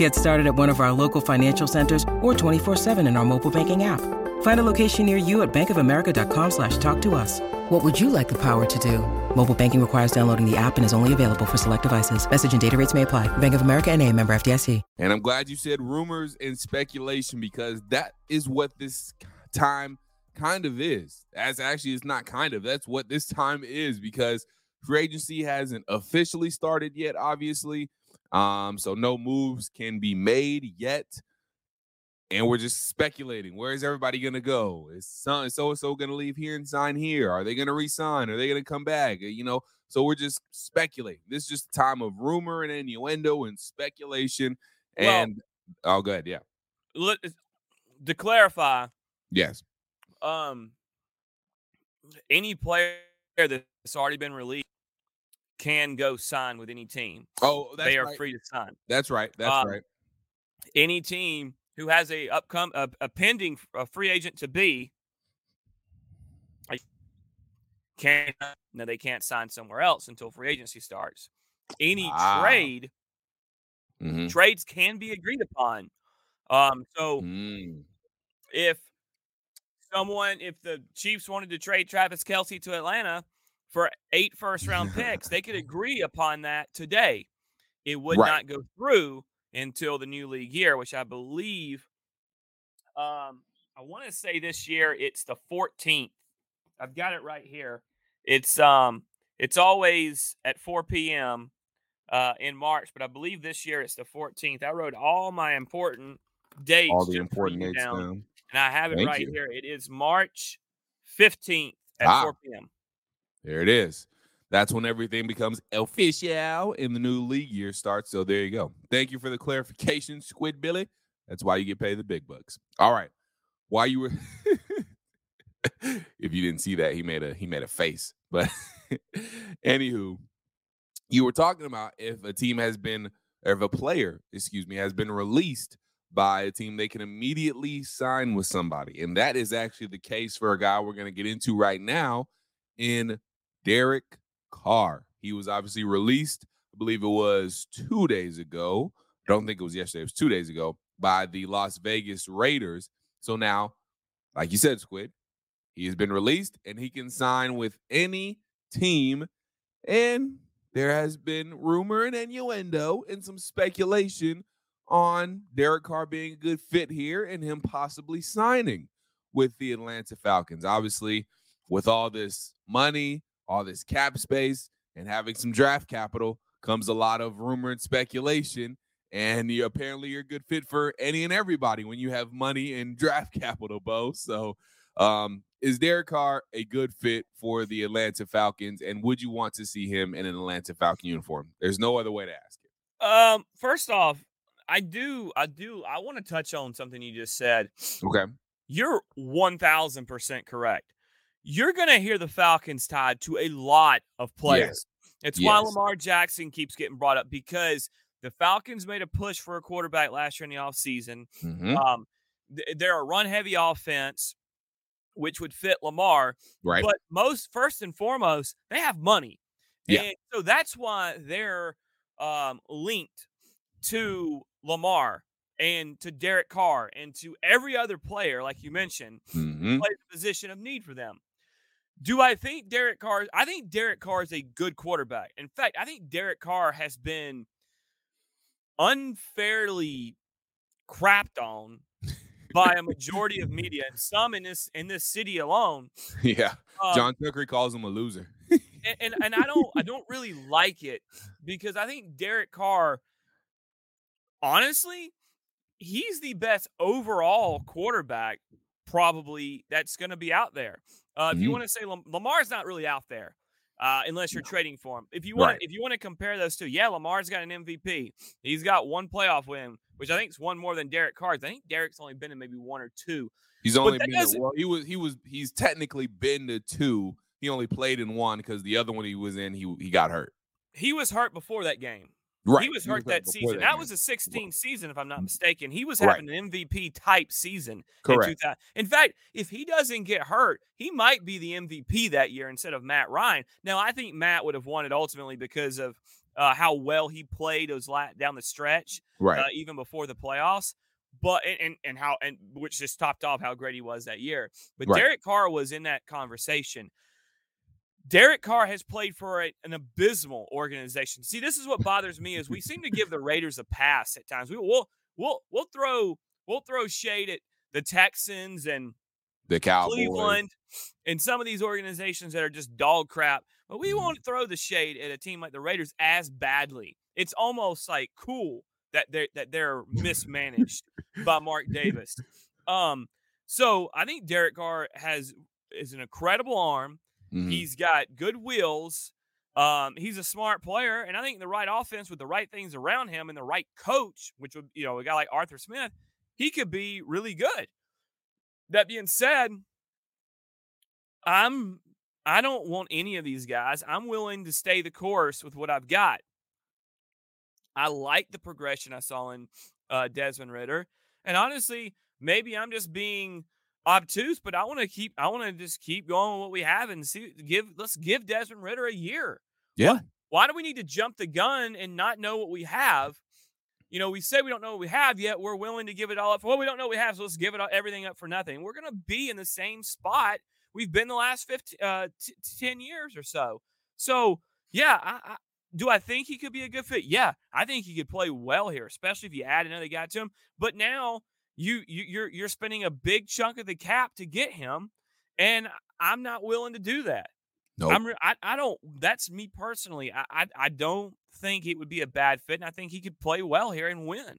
Get started at one of our local financial centers or 24-7 in our mobile banking app. Find a location near you at bankofamerica.com slash talk to us. What would you like the power to do? Mobile banking requires downloading the app and is only available for select devices. Message and data rates may apply. Bank of America and a member FDIC. And I'm glad you said rumors and speculation because that is what this time kind of is. As actually, it's not kind of. That's what this time is because free agency hasn't officially started yet, obviously. Um, so no moves can be made yet. And we're just speculating. Where is everybody going to go? Is so and so going to leave here and sign here? Are they going to resign? Are they going to come back? You know, so we're just speculating. This is just a time of rumor and innuendo and speculation. And well, oh, good, yeah. Let, to clarify, yes. Um, any player that's already been released can go sign with any team. Oh, they are right. free to sign. That's right. That's um, right. Any team who has a upcoming a, a, pending a free agent to be can no they can't sign somewhere else until free agency starts. Any ah. trade mm-hmm. trades can be agreed upon. Um, so mm. if someone if the Chiefs wanted to trade Travis Kelce to Atlanta for eight first round picks, they could agree upon that today. It would right. not go through until the new league year, which I believe um I want to say this year it's the 14th. I've got it right here. It's um it's always at 4 p.m. Uh, in March, but I believe this year it's the 14th. I wrote all my important dates, all the important dates down, down, and I have it Thank right you. here. It is March 15th at ah, 4 p.m. There it is. That's when everything becomes official and the new league year starts. So there you go. Thank you for the clarification, Squid Billy. That's why you get paid the big bucks. All right. While you were if you didn't see that, he made a he made a face. But anywho, you were talking about if a team has been or if a player, excuse me, has been released by a team, they can immediately sign with somebody. And that is actually the case for a guy we're going to get into right now in Derek Carr. He was obviously released, I believe it was two days ago. I don't think it was yesterday, it was two days ago by the Las Vegas Raiders. So now, like you said, Squid, he has been released and he can sign with any team. And there has been rumor and innuendo and some speculation on Derek Carr being a good fit here and him possibly signing with the Atlanta Falcons. Obviously, with all this money, all this cap space, and having some draft capital comes a lot of rumor and speculation. And you, apparently, you're a good fit for any and everybody when you have money and draft capital, Beau. So, um, is Derek Carr a good fit for the Atlanta Falcons? And would you want to see him in an Atlanta Falcon uniform? There's no other way to ask it. Um, first off, I do, I do, I want to touch on something you just said. Okay. You're 1000% correct. You're going to hear the Falcons tied to a lot of players. Yes. It's yes. why Lamar Jackson keeps getting brought up because the Falcons made a push for a quarterback last year in the offseason. Mm-hmm. Um, th- they're a run heavy offense, which would fit Lamar. Right. But most, first and foremost, they have money. Yeah. And so that's why they're um, linked to Lamar and to Derek Carr and to every other player, like you mentioned, mm-hmm. plays a position of need for them. Do I think Derek Carr? I think Derek Carr is a good quarterback. In fact, I think Derek Carr has been unfairly crapped on by a majority of media and some in this in this city alone. Yeah, um, John Tucker calls him a loser, and, and and I don't I don't really like it because I think Derek Carr, honestly, he's the best overall quarterback probably that's going to be out there. Uh, mm-hmm. If you mm-hmm. want to say Lam- Lamar's not really out there, uh, unless you're no. trading for him. If you want, right. if you want to compare those two, yeah, Lamar's got an MVP. He's got one playoff win, which I think is one more than Derek Carr's. I think Derek's only been in maybe one or two. He's only been to, well, he was he was he's technically been to two. He only played in one because the other one he was in he he got hurt. He was hurt before that game. Right. He was hurt, he was that season. That, that was a 16 season, if I'm not mistaken. He was having right. an MVP type season. Correct. In, in, fact, if he doesn't get hurt, he might be the MVP that year instead of Matt Ryan. Now, I think Matt would have won it ultimately because of uh, how well he played those la- down the stretch, right? Uh, even before the playoffs. But and and how and which just topped off how great he was that year. But right. Derek Carr was in that conversation. Derek Carr has played for a, an abysmal organization. See, this is what bothers me is we seem to give the Raiders a pass at times. We will we'll we'll throw we'll throw shade at the Texans and the Cowboys. Cleveland and some of these organizations that are just dog crap. But we mm-hmm. won't throw the shade at a team like the Raiders as badly. It's almost like cool that they're that they're mismanaged by Mark Davis. Um, so I think Derek Carr has is an incredible arm. Mm-hmm. He's got good wheels. Um, he's a smart player, and I think the right offense with the right things around him and the right coach, which would you know a guy like Arthur Smith, he could be really good. That being said, I'm I don't want any of these guys. I'm willing to stay the course with what I've got. I like the progression I saw in uh, Desmond Ridder, and honestly, maybe I'm just being obtuse, but I want to keep. I want to just keep going with what we have and see. Give let's give Desmond Ridder a year. Yeah. Why, why do we need to jump the gun and not know what we have? You know, we say we don't know what we have yet. We're willing to give it all up. For, well, we don't know what we have, so let's give it all, everything up for nothing. We're going to be in the same spot we've been the last 15, uh, t- 10 years or so. So, yeah, I, I, do I think he could be a good fit? Yeah, I think he could play well here, especially if you add another guy to him. But now you, you you're you're spending a big chunk of the cap to get him, and I'm not willing to do that. No, nope. I'm I, I don't. That's me personally. I, I I don't think it would be a bad fit, and I think he could play well here and win.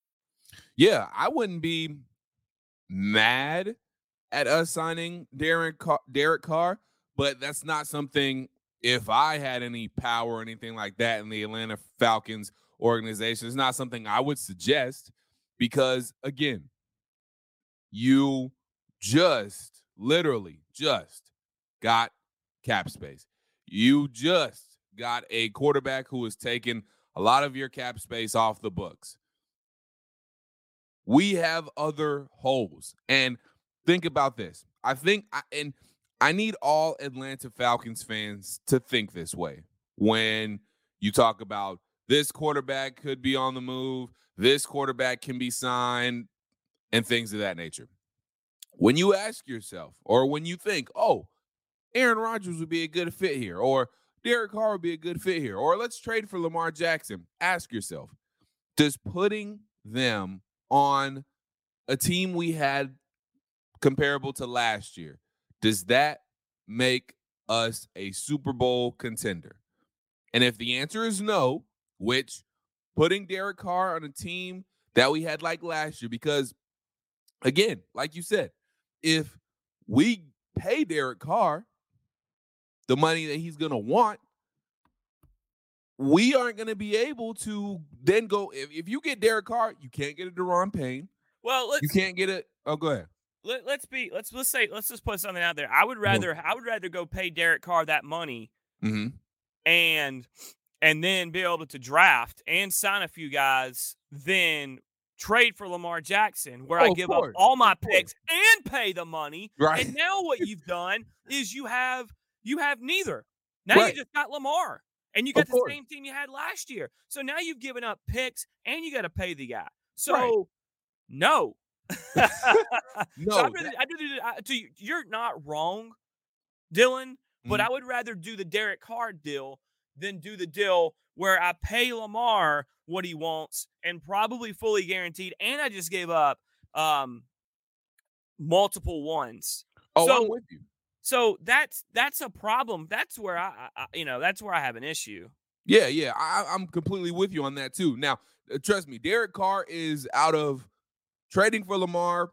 yeah, I wouldn't be mad at us signing Derek Carr, Derek Carr, but that's not something. If I had any power or anything like that in the Atlanta Falcons organization, it's not something I would suggest because, again, you just literally just got cap space. You just got a quarterback who is taking a lot of your cap space off the books. We have other holes. And think about this. I think, I, and I need all Atlanta Falcons fans to think this way when you talk about this quarterback could be on the move, this quarterback can be signed, and things of that nature. When you ask yourself, or when you think, oh, Aaron Rodgers would be a good fit here, or Derek Carr would be a good fit here, or let's trade for Lamar Jackson, ask yourself, does putting them on a team we had comparable to last year, does that make us a Super Bowl contender? And if the answer is no, which putting Derek Carr on a team that we had like last year, because again, like you said, if we pay Derek Carr the money that he's going to want, we aren't going to be able to then go. If, if you get Derek Carr, you can't get a Daron Payne. Well, you can't get it. Oh, go ahead. Let, us be. Let's let's say. Let's just put something out there. I would rather. I would rather go pay Derek Carr that money, mm-hmm. and and then be able to draft and sign a few guys than trade for Lamar Jackson, where oh, I give course, up all my picks and pay the money. Right. And now what you've done is you have you have neither. Now right. you just got Lamar. And you got of the course. same team you had last year. So now you've given up picks and you got to pay the guy. So right. no. no. So I really, I really, I, you're not wrong, Dylan, but Mhm. I would rather do the Derek Carr deal than do the deal where I pay Lamar what he wants and probably fully guaranteed, and I just gave up um multiple ones. Oh, so, I'm with you. So that's that's a problem. That's where I, I you know that's where I have an issue. Yeah, yeah, I, I'm completely with you on that too. Now, uh, trust me, Derek Carr is out of trading for Lamar,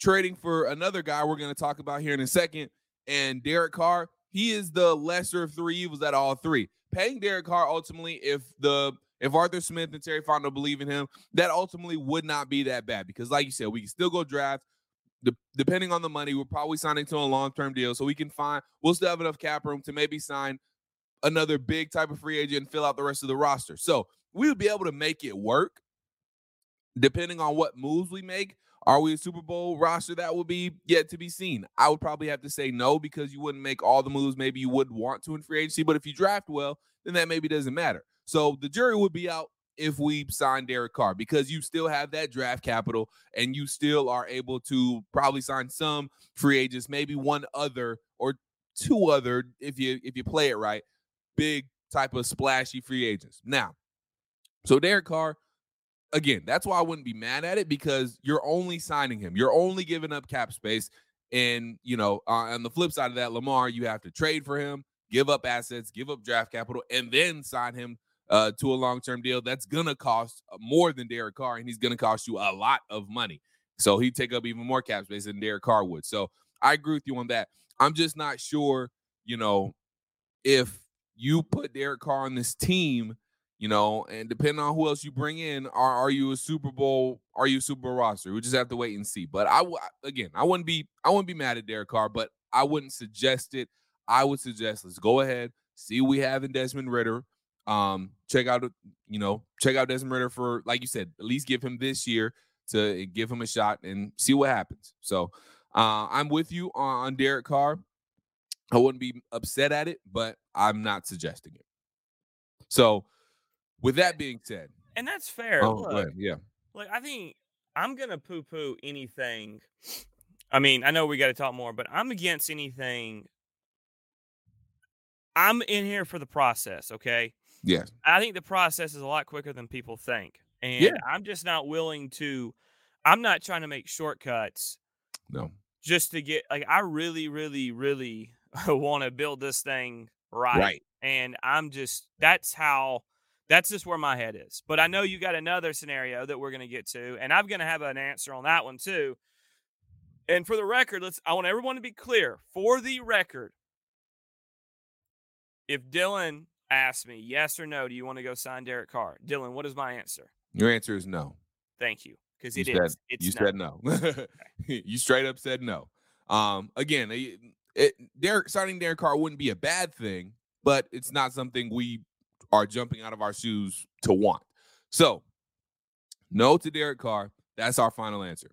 trading for another guy we're going to talk about here in a second, and Derek Carr, he is the lesser of three evils at all three. Paying Derek Carr ultimately, if the if Arthur Smith and Terry Fontenot believe in him, that ultimately would not be that bad because, like you said, we can still go draft. De- depending on the money, we're probably signing to a long term deal, so we can find we'll still have enough cap room to maybe sign another big type of free agent and fill out the rest of the roster. So we would be able to make it work depending on what moves we make. Are we a Super Bowl roster? That would be yet to be seen. I would probably have to say no because you wouldn't make all the moves maybe you would want to in free agency. But if you draft well, then that maybe doesn't matter. So the jury would be out if we sign Derek Carr because you still have that draft capital and you still are able to probably sign some free agents, maybe one other or two other if you if you play it right, big type of splashy free agents. Now, so Derek Carr, again, that's why I wouldn't be mad at it because you're only signing him. You're only giving up cap space. And, you know, uh, on the flip side of that, Lamar, you have to trade for him, give up assets, give up draft capital, and then sign him uh, to a long term deal. That's going to cost uh, more than Derek Carr, and he's going to cost you a lot of money. So he'd take up even more cap space than Derek Carr would. So I agree with you on that. I'm just not sure, you know, if you put Derek Carr on this team, you know, and depending on who else you bring in, are are you a Super Bowl? Are you a Super Bowl roster? We just have to wait and see. But I again, I wouldn't be I wouldn't be mad at Derek Carr, but I wouldn't suggest it. I would suggest let's go ahead, see what we have in Desmond Ridder. Um, check out you know check out Desmond Ridder for like you said, at least give him this year to give him a shot and see what happens. So uh, I'm with you on, on Derek Carr. I wouldn't be upset at it, but I'm not suggesting it. So, with that being said, And that's fair. oh, Look, ahead. yeah, Like I think I'm gonna poo poo anything. I mean, I know we got to talk more, but I'm against anything. I'm in here for the process, okay? Yes, I think the process is a lot quicker than people think. And Yeah. I'm just not willing to I'm not trying to make shortcuts no, just to get like I really really really want to build this thing right. right, And I'm just that's how that's just where my head is. But I know you got another scenario that we're going to get to and I'm going to have an answer on that one too. And for the record, let's I want everyone to be clear. For the record, if Dylan asked me, yes or no, do you want to go sign Derek Carr? Dylan, what is my answer? Your answer is no. Thank you. Because You it said- is. It's you no. said no. you straight up said no. Um, again, it, it, Derek signing Derek Carr wouldn't be a bad thing, but it's not something we are jumping out of our shoes to want. So, no to Derek Carr. That's our final answer.